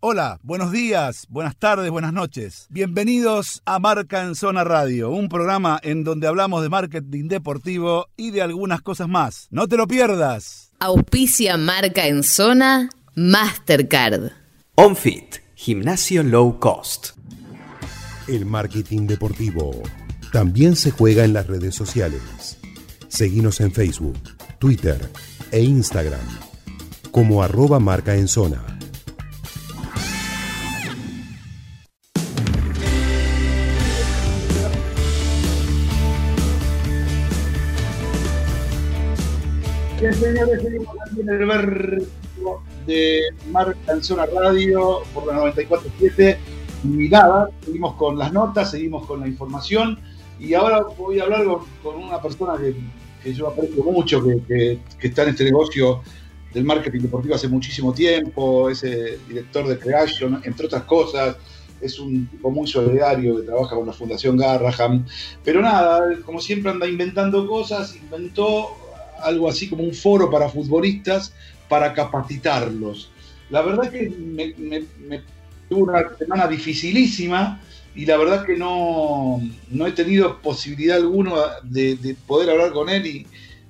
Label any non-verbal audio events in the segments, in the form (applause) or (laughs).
Hola, buenos días, buenas tardes, buenas noches. Bienvenidos a Marca en Zona Radio, un programa en donde hablamos de marketing deportivo y de algunas cosas más. No te lo pierdas. Auspicia Marca en Zona Mastercard. OnFit, gimnasio low cost. El marketing deportivo también se juega en las redes sociales. Seguimos en Facebook, Twitter e Instagram como arroba marca en zona. Señores, seguimos en el verbo de Marca en Zona Radio por la 94.7. Y nada, seguimos con las notas, seguimos con la información. Y ahora voy a hablar con, una persona que, que, yo aprecio mucho, que, que, que, está en este negocio del marketing deportivo hace muchísimo tiempo, es eh, director de Creation, entre otras cosas. Es un tipo muy solidario que trabaja con la Fundación Garraham. Pero nada, como siempre anda inventando cosas, inventó algo así como un foro para futbolistas para capacitarlos. La verdad que me, tuvo una semana dificilísima y la verdad que no, no he tenido posibilidad alguna de, de, poder hablar con él, y,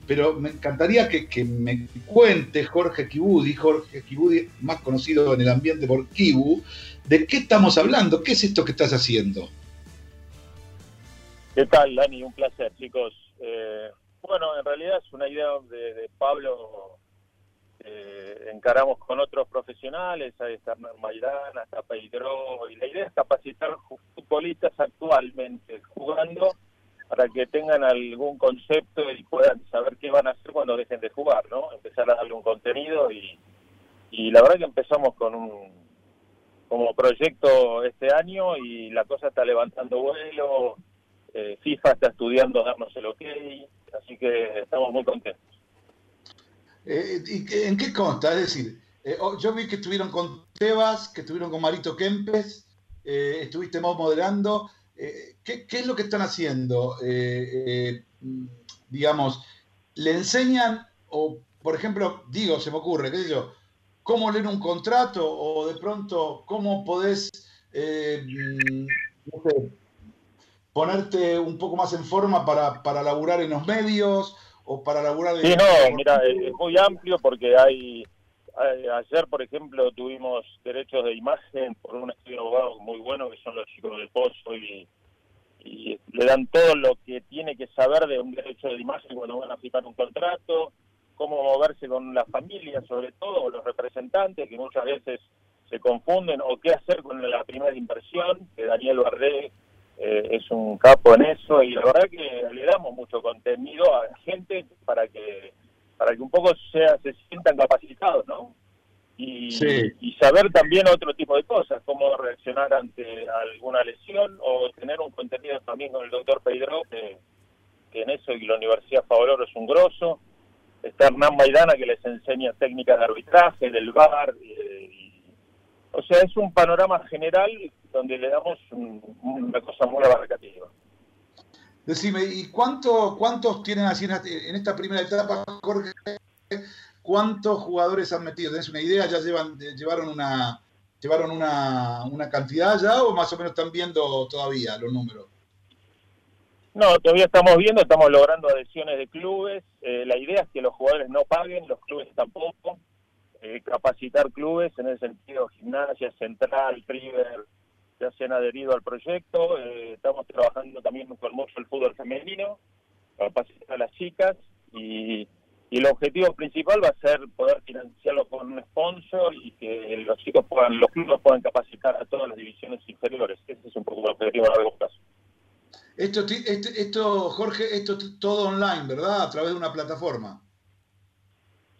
pero me encantaría que, que me cuente Jorge Kibudi, Jorge Kibudi, más conocido en el ambiente por Kibu, de qué estamos hablando, qué es esto que estás haciendo. ¿Qué tal, Dani? Un placer, chicos. Eh, bueno, en realidad es una idea de, de Pablo. Eh, encaramos con otros profesionales, ahí está Maidana, está Pedro, y la idea es capacitar futbolistas actualmente jugando para que tengan algún concepto y puedan saber qué van a hacer cuando dejen de jugar, ¿no? Empezar a darle un contenido y, y la verdad que empezamos con un como proyecto este año y la cosa está levantando vuelo, eh, FIFA está estudiando darnos el ok, así que estamos muy contentos. Eh, ¿y ¿En qué consta? Es decir, eh, yo vi que estuvieron con Tebas, que estuvieron con Marito Kempes, eh, estuviste más moderando. ¿qué, ¿qué, es lo que están haciendo? digamos, ¿le enseñan o, por ejemplo, digo, se me ocurre, qué sé yo, cómo leer un contrato o de pronto cómo podés, no sé, ponerte un poco más en forma para, para laburar en los medios o para laburar Sí, no, mira, es muy amplio porque hay, ayer, por ejemplo, tuvimos derechos de imagen por un estudio abogado muy bueno que son los chicos del Pozo y, y le dan todo lo que tiene que saber de un derecho de imagen cuando van a firmar un contrato, cómo moverse con la familia, sobre todo, o los representantes, que muchas veces se confunden, o qué hacer con la primera inversión, que Daniel Barré eh, es un capo en eso y la verdad que le damos mucho contenido a la gente para que para que un poco sea, se sientan capacitados, ¿no? Y, sí. y saber también otro tipo de cosas, cómo reaccionar ante alguna lesión o tener un contenido también con el doctor Pedro, que, que en eso y la Universidad Favaloro es un grosso. Está Hernán Maidana que les enseña técnicas de arbitraje, del VAR. Eh, y, o sea, es un panorama general donde le damos un, una cosa muy abarcativa. Decime, ¿y cuánto, cuántos tienen así en esta, en esta primera etapa, Jorge? ¿Cuántos jugadores han metido? ¿Tenés una idea? ¿Ya llevan, llevaron una llevaron una, una cantidad ya o más o menos están viendo todavía los números? No, todavía estamos viendo, estamos logrando adhesiones de clubes. Eh, la idea es que los jugadores no paguen, los clubes tampoco. Eh, capacitar clubes en el sentido gimnasia, central, River, ya se han adherido al proyecto. Eh, estamos trabajando también con mucho el fútbol femenino, capacitar a las chicas y, y, el objetivo principal va a ser poder financiarlo con un sponsor y que los chicos puedan, los clubes puedan capacitar a todas las divisiones inferiores. Ese es un poco el objetivo a largo plazo. Esto, esto, esto, Jorge, esto es todo online, ¿verdad? A través de una plataforma.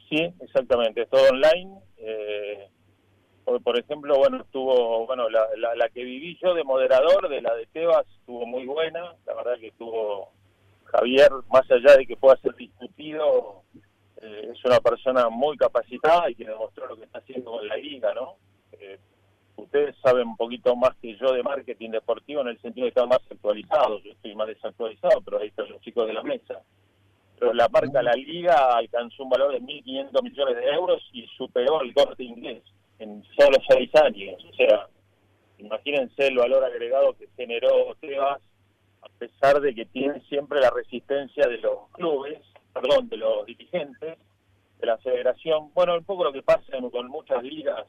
Sí, exactamente, es todo online. Eh, por, ejemplo, bueno, estuvo, bueno, la, la, la, que viví yo de moderador, de la de Tebas, estuvo muy buena. La verdad que estuvo Javier, más allá de que pueda ser discutido, eh, es una persona muy capacitada y que demostró lo que está haciendo con la liga, ¿no? Eh, ustedes saben un poquito más que yo de marketing deportivo en el sentido de estar más actualizados. Yo estoy más desactualizado, pero ahí están los chicos de la mesa. Pero la marca La Liga alcanzó un valor de 1.500 millones de euros y superó el corte inglés. En solo seis años. O sea, imagínense el valor agregado que generó Tebas, a pesar de que tiene siempre la resistencia de los clubes, perdón, de los dirigentes, de la federación. Bueno, un poco lo que pasa con muchas ligas,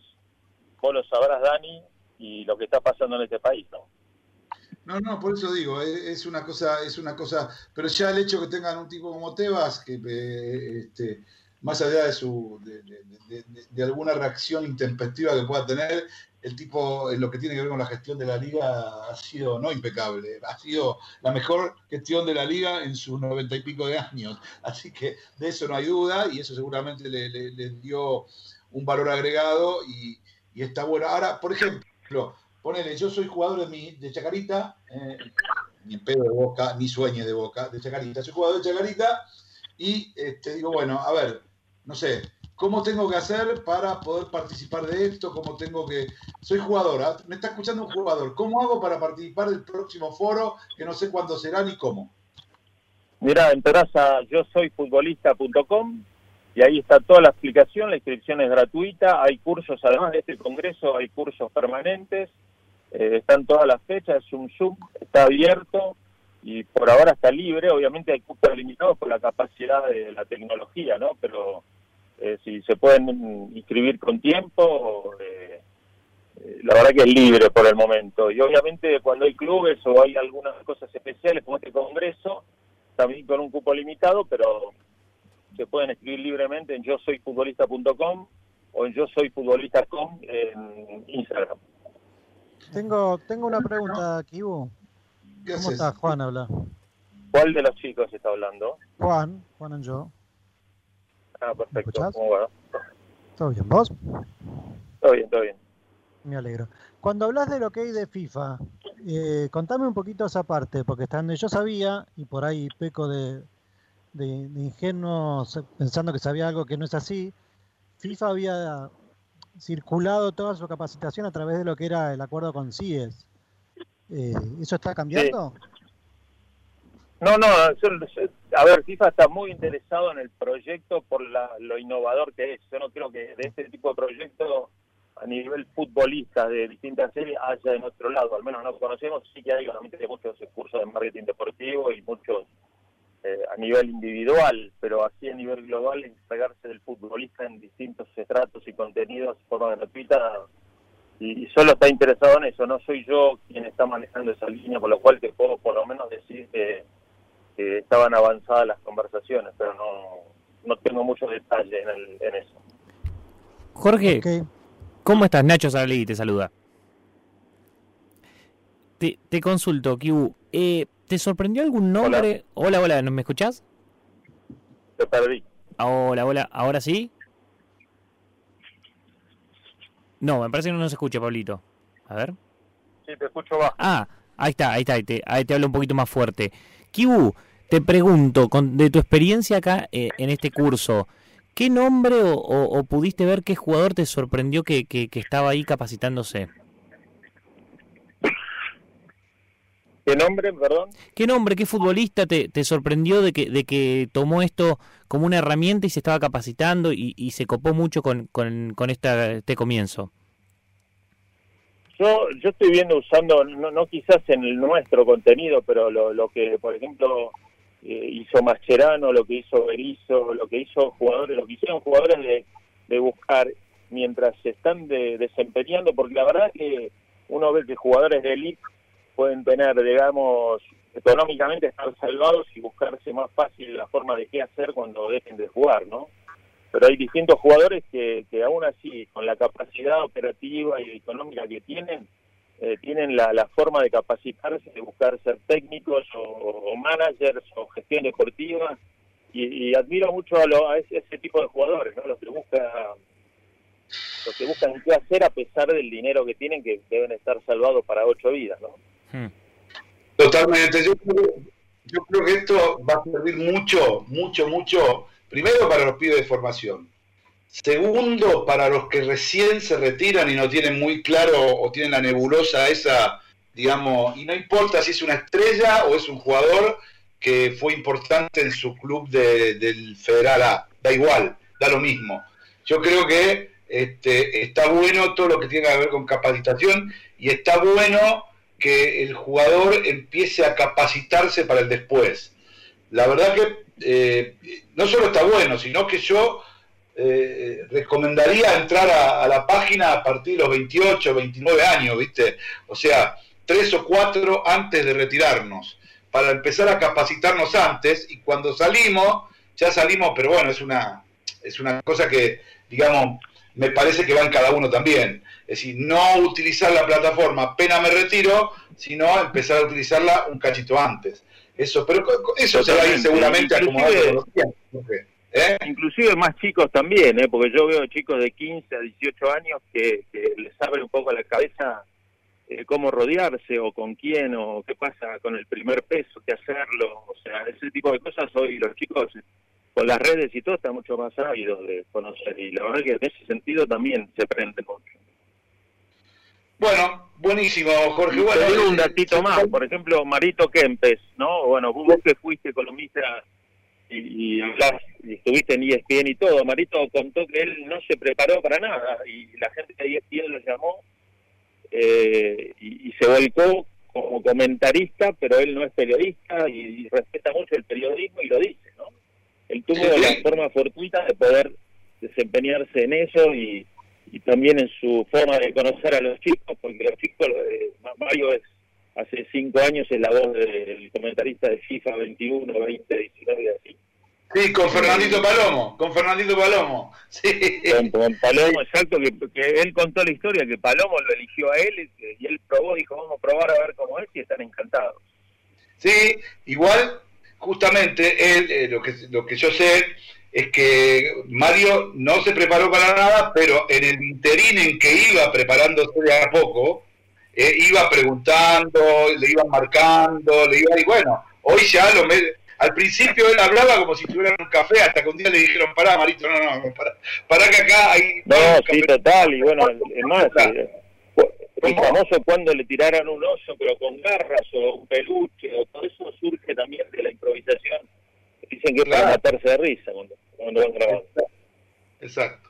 vos lo sabrás, Dani, y lo que está pasando en este país, ¿no? No, no, por eso digo, es una cosa, es una cosa, pero ya el hecho que tengan un tipo como Tebas, que eh, este, más allá de su de, alguna reacción intempestiva que pueda tener, el tipo en lo que tiene que ver con la gestión de la liga ha sido no impecable, ha sido la mejor gestión de la liga en sus noventa y pico de años. Así que de eso no hay duda y eso seguramente le, dio un valor agregado y, y está bueno. Ahora, por ejemplo, ponele, yo soy jugador de, mi, de Chacarita, eh, ni en pedo de Boca, ni sueñe de Boca, de Chacarita, soy jugador de Chacarita y este, digo, bueno, a ver, no sé, ¿cómo tengo que hacer para poder participar de esto? ¿Cómo tengo que...? Soy jugador, ¿ah? me está escuchando un jugador, ¿cómo hago para participar del próximo foro que no sé cuándo será ni cómo? Mira, entras a yo soy futbolista.com y ahí está toda la explicación, la inscripción es gratuita, hay cursos, además de este congreso, hay cursos permanentes, eh, están todas las fechas, es un Zoom, está abierto y por ahora está libre, obviamente hay cupos limitados por la capacidad de la tecnología, ¿no? Pero eh, si se pueden inscribir con tiempo, eh, la verdad que es libre por el momento. Y obviamente cuando hay clubes o hay algunas cosas especiales como este congreso, también con un cupo limitado, pero se pueden escribir libremente en yo soy futbolista.com o en yo soy futbolista.com en Instagram. Tengo, tengo una pregunta, Kibu. ¿Cómo estás, Juan? Habla. ¿Cuál de los chicos está hablando? Juan, Juan y yo. Ah, perfecto. ¿Cómo va? ¿Todo bien? ¿Vos? Todo bien, todo bien. Me alegro. Cuando hablas de lo que hay de FIFA, eh, contame un poquito esa parte, porque estando yo sabía, y por ahí peco de, de, de ingenuo pensando que sabía algo que no es así, FIFA había circulado toda su capacitación a través de lo que era el acuerdo con CIES. Eh, ¿Eso está cambiando? No, no, a ver, FIFA está muy interesado en el proyecto por lo innovador que es. Yo no creo que de este tipo de proyectos a nivel futbolista de distintas series haya en otro lado, al menos no conocemos, sí que hay obviamente muchos cursos de marketing deportivo y muchos eh, a nivel individual, pero así a nivel global, encargarse del futbolista en distintos estratos y contenidos de forma gratuita, y, solo está interesado en eso, no soy yo quien está manejando esa línea, por lo cual te puedo por lo menos decir que, estaban avanzadas las conversaciones, pero no, no tengo mucho detalle en, en eso. Jorge, ¿cómo estás? Nacho Salí te saluda. Te, te consulto, Kibu. Eh, ¿Te sorprendió algún nombre? Hola, hola, ¿no me escuchás? Te perdí. Hola, hola, ¿ahora sí? No, me parece que no nos escucha, Pablito. A ver. Sí, te escucho bajo. Ah, ahí está, ahí está, ahí te, ahí te hablo un poquito más fuerte. Kibu, te pregunto, con, de tu experiencia acá eh, en este curso, ¿qué nombre o, pudiste ver qué jugador te sorprendió que, que estaba ahí capacitándose? ¿Qué nombre, perdón? ¿Qué nombre, qué futbolista te, sorprendió de que, de que tomó esto como una herramienta y se estaba capacitando y, se copó mucho con, con, este comienzo? Yo, yo estoy viendo usando, no, no quizás en el nuestro contenido, pero lo, lo que, por ejemplo, eh, hizo Mascherano, lo que hizo Berizzo, lo que hizo jugadores, lo que hicieron jugadores de, de buscar mientras se están desempeñando, porque la verdad que uno ve que jugadores de élite pueden tener, digamos, económicamente estar salvados y buscarse más fácil la forma de qué hacer cuando dejen de jugar, ¿no? Pero hay distintos jugadores que, que aún así, con la capacidad operativa y económica que tienen, eh, tienen la, la, forma de capacitarse, de buscar ser técnicos o, managers o gestión deportiva. Y, admiro mucho a, ese, tipo de jugadores, ¿no? Los que buscan los que buscan qué hacer a pesar del dinero que tienen, que deben estar salvados para ocho vidas, ¿no? Hmm. Totalmente. Yo creo, que esto va a servir mucho, mucho, mucho, primero para los pibes de formación. Segundo, para los que recién se retiran y no tienen muy claro o tienen la nebulosa esa, digamos, y no importa si es una estrella o es un jugador que fue importante en su club del Federal A, da igual, da lo mismo. Yo creo que este, está bueno todo lo que tiene que ver con capacitación y está bueno que el jugador empiece a capacitarse para el después. La verdad que eh, no solo está bueno, sino que yo eh, recomendaría entrar a, la página a partir de los 28, 29 años, ¿viste? O sea, tres o cuatro antes de retirarnos, para empezar a capacitarnos antes y cuando salimos, ya salimos, pero bueno, es una, es una cosa que, digamos, me parece que va en cada uno también. Es decir, no utilizar la plataforma apenas me retiro, sino empezar a utilizarla un cachito antes. Eso, pero eso se va a ir seguramente acomodando ¿eh? Inclusive más chicos también, ¿eh? porque yo veo chicos de 15 a 18 años que, les abre un poco la cabeza eh, cómo rodearse o con quién o qué pasa con el primer peso, qué hacerlo. O sea, ese tipo de cosas hoy los chicos con las redes y todo están mucho más ávidos de conocer y la verdad que en ese sentido también se aprende mucho. Bueno, buenísimo, Jorge. Bueno, un datito más, por ejemplo, Marito Kempes, ¿no? Bueno, vos que fuiste columnista y, y, estuviste en ESPN y todo, Marito contó que él no se preparó para nada y la gente de ESPN lo llamó eh, y, se volcó como comentarista, pero él no es periodista y, respeta mucho el periodismo y lo dice, ¿no? Él tuvo la forma fortuita de poder desempeñarse en eso y, y también en su forma de conocer a los chicos, porque los chicos, eh, Mario es hace cinco años es la voz del comentarista de FIFA 21, 20, 19 y así. Sí, con Fernandito Palomo, con Fernandito Palomo. (laughs) Sí. Con, Palomo, exacto, que, él contó la historia, que Palomo lo eligió a él y, él probó, dijo, vamos a probar a ver cómo es y están encantados. Sí, igual, justamente, él, eh, lo, que, lo que yo sé es que Mario no se preparó para nada, pero en el interín en que iba preparándose de a poco, eh, iba preguntando, le iban marcando, le iba y bueno, hoy ya lo me, al principio él hablaba como si tuviera un café, hasta que un día le dijeron, pará, Marito, no, no, pará, pará que acá hay... No, sí, total, y bueno, es más, eh, fue famoso cuando le tiraran un oso, pero con garras, o un peluche, o todo eso surge también de la improvisación. Dicen que es para matarse de risa cuando, cuando van grabando. Exacto.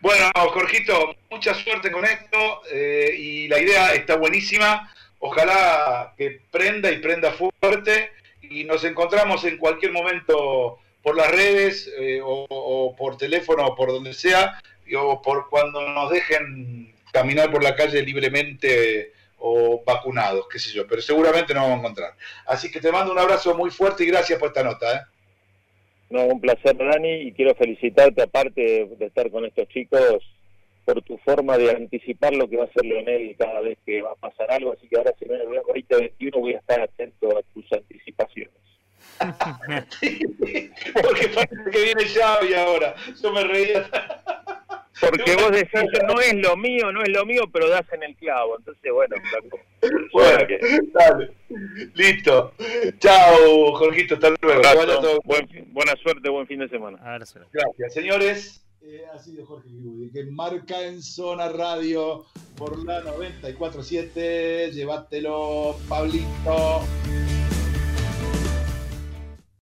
Bueno, Jorgito, mucha suerte con esto eh, y la idea está buenísima. Ojalá que prenda y prenda fuerte y nos encontramos en cualquier momento por las redes eh, o, por teléfono o por donde sea o por cuando nos dejen caminar por la calle libremente o vacunados, qué sé yo, pero seguramente nos vamos a encontrar. Así que te mando un abrazo muy fuerte y gracias por esta nota. ¿eh? No, un placer, Dani, y quiero felicitarte, aparte de estar con estos chicos, por tu forma de anticipar lo que va a ser Leonel cada vez que va a pasar algo. Así que ahora, si me voy a 2021, voy a estar atento a tus anticipaciones. (laughs) Porque parece que viene Xavi ahora. Yo me reía. (laughs) Porque vos decís, no es lo mío, no es lo mío, pero das en el clavo. Entonces, bueno, Bueno, dale. Listo. Chao, Jorgito, hasta luego. buena suerte, buen fin de semana. Gracias, señores. Eh, ha sido Jorge Gibudi, que marca en Zona Radio por la 94.7. Llévatelo, Pablito.